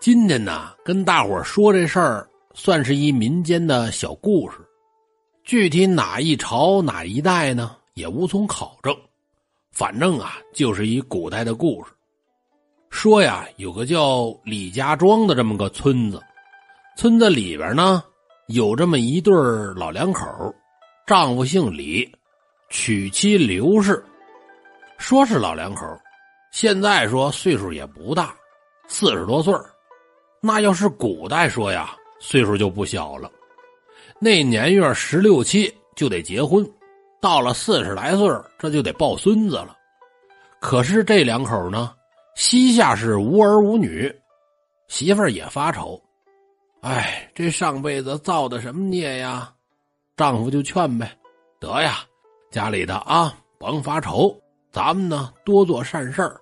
今天呢，跟大伙说这事儿，算是一民间的小故事。具体哪一朝哪一代呢，也无从考证。反正啊，就是一古代的故事。说呀，有个叫李家庄的这么个村子，村子里边呢，有这么一对老两口，丈夫姓李，娶妻刘氏。说是老两口，现在说岁数也不大，四十多岁儿那要是古代说呀，岁数就不小了。那年月十六七就得结婚，到了四十来岁这就得抱孙子了。可是这两口呢，膝下是无儿无女，媳妇儿也发愁。哎，这上辈子造的什么孽呀？丈夫就劝呗：“得呀，家里的啊，甭发愁，咱们呢多做善事儿，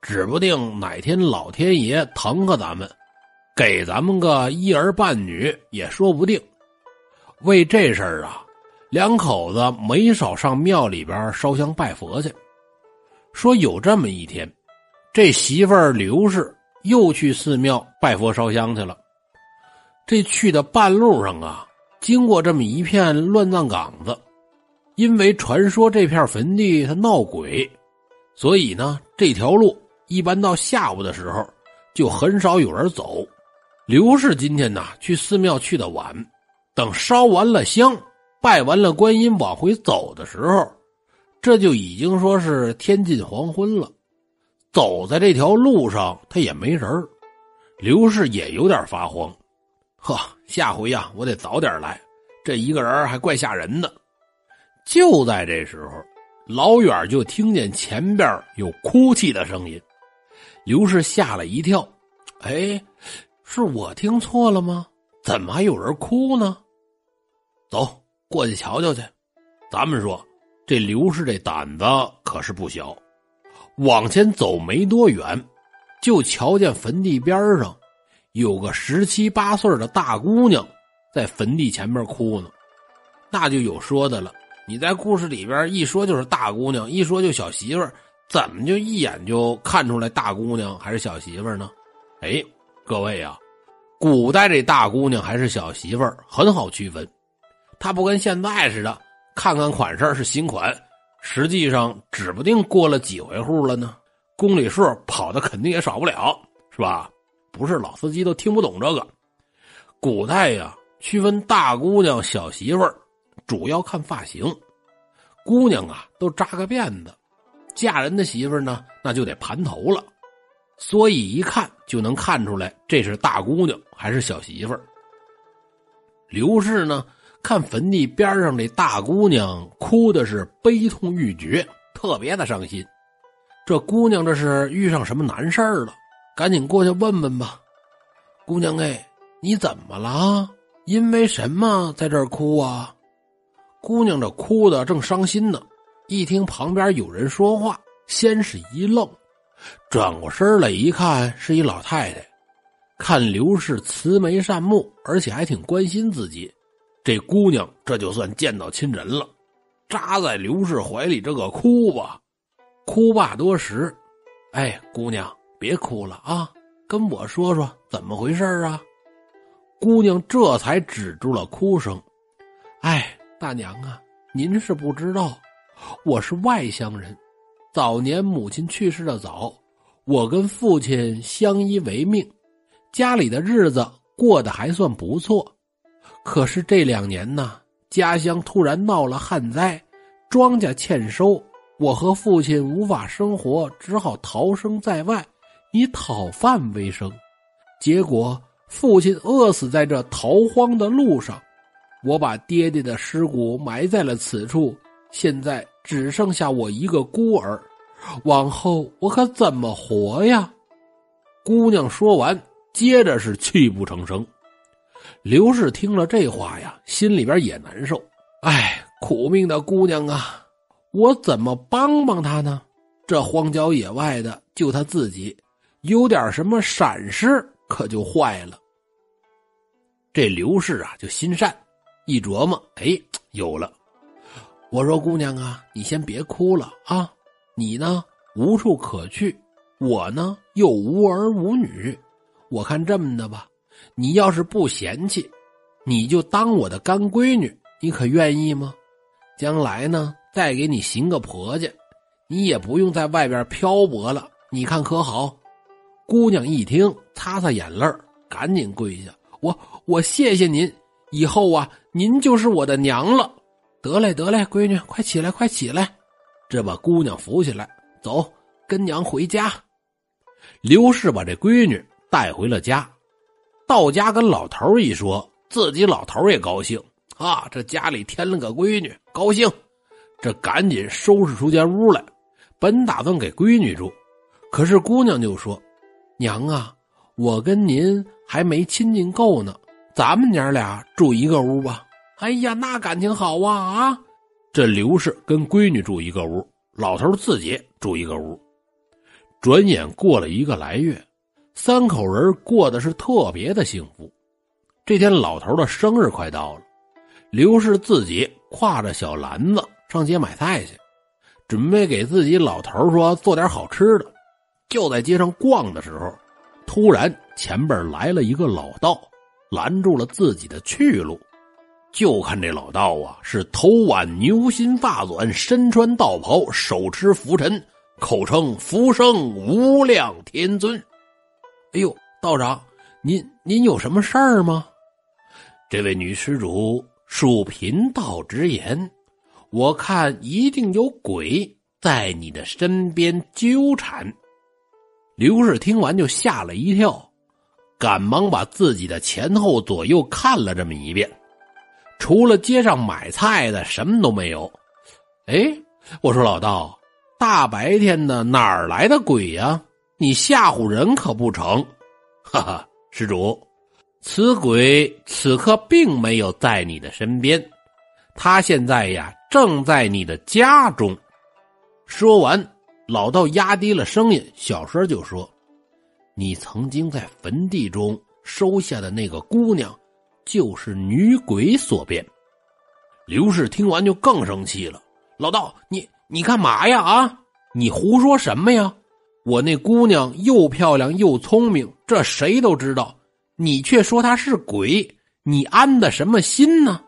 指不定哪天老天爷疼和咱们。”给咱们个一儿半女也说不定。为这事儿啊，两口子没少上庙里边烧香拜佛去。说有这么一天，这媳妇儿刘氏又去寺庙拜佛烧香去了。这去的半路上啊，经过这么一片乱葬岗子，因为传说这片坟地它闹鬼，所以呢，这条路一般到下午的时候就很少有人走。刘氏今天呢去寺庙去的晚，等烧完了香，拜完了观音，往回走的时候，这就已经说是天近黄昏了。走在这条路上，他也没人刘氏也有点发慌，呵，下回呀，我得早点来，这一个人还怪吓人的。就在这时候，老远就听见前边有哭泣的声音，刘氏吓了一跳，哎。是我听错了吗？怎么还有人哭呢？走过去瞧瞧去。咱们说，这刘氏这胆子可是不小。往前走没多远，就瞧见坟地边上有个十七八岁的大姑娘在坟地前面哭呢。那就有说的了。你在故事里边一说就是大姑娘，一说就小媳妇儿，怎么就一眼就看出来大姑娘还是小媳妇儿呢？哎，各位呀。古代这大姑娘还是小媳妇儿很好区分，她不跟现在似的，看看款式是新款，实际上指不定过了几回户了呢。公里数跑的肯定也少不了，是吧？不是老司机都听不懂这个。古代呀，区分大姑娘、小媳妇儿，主要看发型。姑娘啊，都扎个辫子；嫁人的媳妇儿呢，那就得盘头了。所以一看就能看出来，这是大姑娘还是小媳妇儿。刘氏呢，看坟地边上这大姑娘哭的是悲痛欲绝，特别的伤心。这姑娘这是遇上什么难事了？赶紧过去问问吧。姑娘哎，你怎么了？因为什么在这儿哭啊？姑娘这哭的正伤心呢，一听旁边有人说话，先是一愣。转过身来一看，是一老太太。看刘氏慈眉善目，而且还挺关心自己。这姑娘这就算见到亲人了，扎在刘氏怀里，这个哭吧。哭罢多时，哎，姑娘别哭了啊，跟我说说怎么回事啊？姑娘这才止住了哭声。哎，大娘啊，您是不知道，我是外乡人。早年母亲去世的早，我跟父亲相依为命，家里的日子过得还算不错。可是这两年呢，家乡突然闹了旱灾，庄稼欠收，我和父亲无法生活，只好逃生在外，以讨饭为生。结果父亲饿死在这逃荒的路上，我把爹爹的尸骨埋在了此处。现在。只剩下我一个孤儿，往后我可怎么活呀？姑娘说完，接着是泣不成声。刘氏听了这话呀，心里边也难受。哎，苦命的姑娘啊，我怎么帮帮她呢？这荒郊野外的，就她自己，有点什么闪失，可就坏了。这刘氏啊，就心善，一琢磨，哎，有了。我说：“姑娘啊，你先别哭了啊！你呢无处可去，我呢又无儿无女，我看这么的吧，你要是不嫌弃，你就当我的干闺女，你可愿意吗？将来呢，再给你寻个婆家，你也不用在外边漂泊了。你看可好？”姑娘一听，擦擦眼泪赶紧跪下：“我我谢谢您，以后啊，您就是我的娘了。”得嘞得嘞，闺女，快起来快起来！这把姑娘扶起来，走，跟娘回家。刘氏把这闺女带回了家，到家跟老头一说，自己老头也高兴啊，这家里添了个闺女，高兴。这赶紧收拾出间屋来，本打算给闺女住，可是姑娘就说：“娘啊，我跟您还没亲近够呢，咱们娘俩住一个屋吧。”哎呀，那感情好啊啊！这刘氏跟闺女住一个屋，老头自己住一个屋。转眼过了一个来月，三口人过的是特别的幸福。这天，老头的生日快到了，刘氏自己挎着小篮子上街买菜去，准备给自己老头说做点好吃的。就在街上逛的时候，突然前边来了一个老道，拦住了自己的去路。就看这老道啊，是头挽牛心发纂，身穿道袍，手持拂尘，口称福生无量天尊。哎呦，道长，您您有什么事儿吗？这位女施主恕贫道直言，我看一定有鬼在你的身边纠缠。刘氏听完就吓了一跳，赶忙把自己的前后左右看了这么一遍。除了街上买菜的，什么都没有。哎，我说老道，大白天的哪儿来的鬼呀？你吓唬人可不成？哈哈，施主，此鬼此刻并没有在你的身边，他现在呀正在你的家中。说完，老道压低了声音，小声就说：“你曾经在坟地中收下的那个姑娘。”就是女鬼所变。刘氏听完就更生气了：“老道，你你干嘛呀？啊，你胡说什么呀？我那姑娘又漂亮又聪明，这谁都知道。你却说她是鬼，你安的什么心呢？”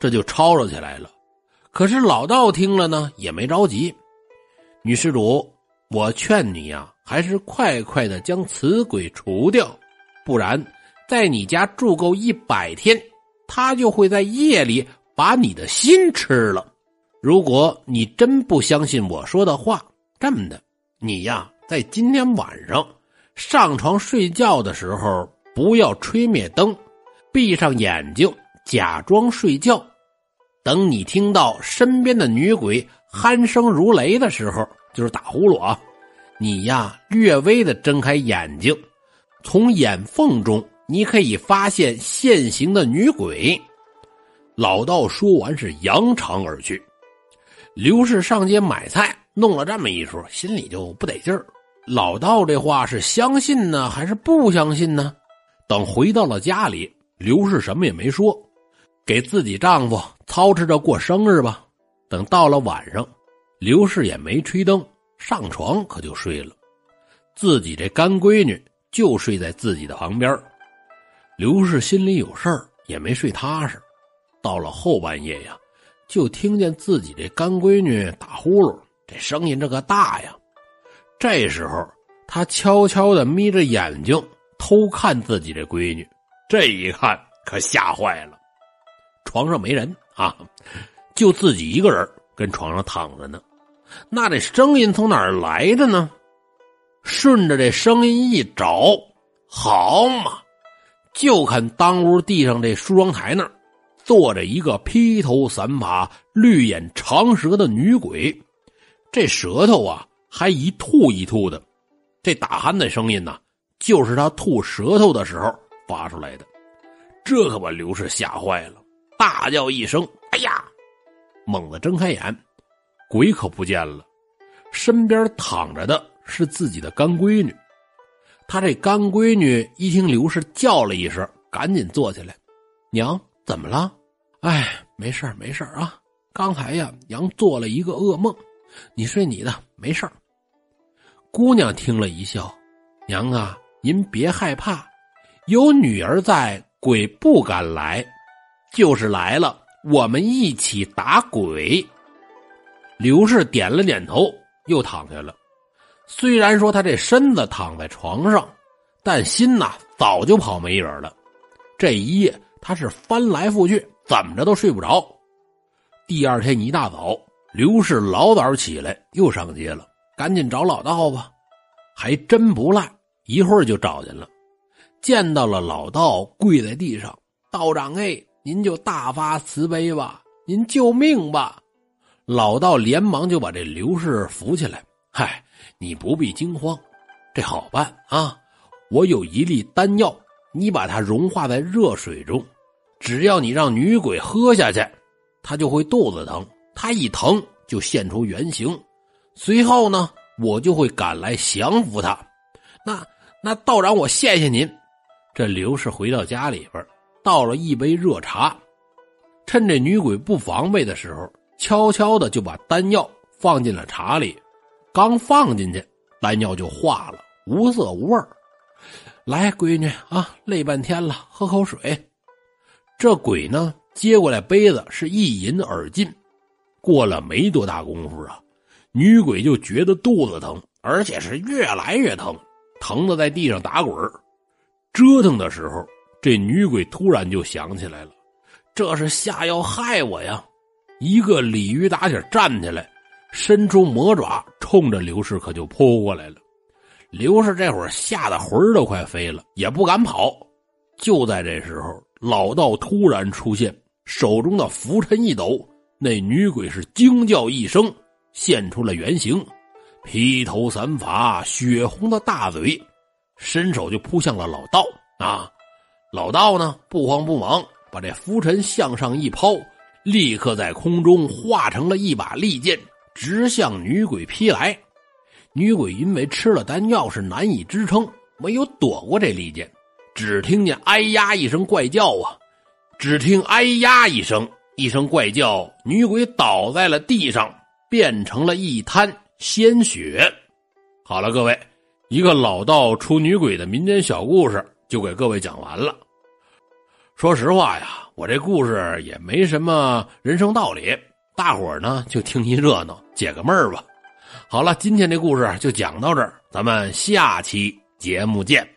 这就吵吵起来了。可是老道听了呢，也没着急。女施主，我劝你呀，还是快快的将此鬼除掉，不然。在你家住够一百天，他就会在夜里把你的心吃了。如果你真不相信我说的话，这么的，你呀，在今天晚上上床睡觉的时候，不要吹灭灯，闭上眼睛，假装睡觉。等你听到身边的女鬼鼾声如雷的时候，就是打呼噜啊，你呀，略微的睁开眼睛，从眼缝中。你可以发现现行的女鬼。老道说完是扬长而去。刘氏上街买菜，弄了这么一出，心里就不得劲儿。老道这话是相信呢，还是不相信呢？等回到了家里，刘氏什么也没说，给自己丈夫操持着过生日吧。等到了晚上，刘氏也没吹灯，上床可就睡了。自己这干闺女就睡在自己的旁边。刘氏心里有事儿，也没睡踏实。到了后半夜呀，就听见自己这干闺女打呼噜，这声音这个大呀。这时候，他悄悄的眯着眼睛偷看自己这闺女，这一看可吓坏了。床上没人啊，就自己一个人跟床上躺着呢。那这声音从哪儿来的呢？顺着这声音一找，好嘛！就看当屋地上这梳妆台那儿，坐着一个披头散发、绿眼长舌的女鬼，这舌头啊还一吐一吐的，这打鼾的声音呢，就是他吐舌头的时候发出来的。这可把刘氏吓坏了，大叫一声：“哎呀！”猛地睁开眼，鬼可不见了，身边躺着的是自己的干闺女。他这干闺女一听刘氏叫了一声，赶紧坐起来：“娘，怎么了？哎，没事没事啊。刚才呀，娘做了一个噩梦，你睡你的，没事姑娘听了一笑：“娘啊，您别害怕，有女儿在，鬼不敢来；就是来了，我们一起打鬼。”刘氏点了点头，又躺下了。虽然说他这身子躺在床上，但心呐早就跑没影了。这一夜他是翻来覆去，怎么着都睡不着。第二天一大早，刘氏老早起来又上街了，赶紧找老道吧。还真不赖，一会儿就找见了，见到了老道跪在地上：“道长哎，您就大发慈悲吧，您救命吧！”老道连忙就把这刘氏扶起来：“嗨。”你不必惊慌，这好办啊！我有一粒丹药，你把它融化在热水中，只要你让女鬼喝下去，她就会肚子疼，她一疼就现出原形，随后呢，我就会赶来降服她。那那道长，我谢谢您。这刘氏回到家里边，倒了一杯热茶，趁这女鬼不防备的时候，悄悄的就把丹药放进了茶里。刚放进去，丹药就化了，无色无味来，闺女啊，累半天了，喝口水。这鬼呢，接过来杯子，是一饮而尽。过了没多大功夫啊，女鬼就觉得肚子疼，而且是越来越疼，疼的在地上打滚折腾的时候，这女鬼突然就想起来了，这是下药害我呀！一个鲤鱼打挺站起来。伸出魔爪，冲着刘氏可就扑过来了。刘氏这会儿吓得魂儿都快飞了，也不敢跑。就在这时候，老道突然出现，手中的拂尘一抖，那女鬼是惊叫一声，现出了原形，披头散发、血红的大嘴，伸手就扑向了老道。啊，老道呢不慌不忙，把这拂尘向上一抛，立刻在空中化成了一把利剑。直向女鬼劈来，女鬼因为吃了丹药是难以支撑，没有躲过这利剑，只听见“哎呀”一声怪叫啊！只听“哎呀”一声，一声怪叫，女鬼倒在了地上，变成了一滩鲜血。好了，各位，一个老道出女鬼的民间小故事就给各位讲完了。说实话呀，我这故事也没什么人生道理。大伙儿呢就听一热闹，解个闷儿吧。好了，今天这故事就讲到这儿，咱们下期节目见。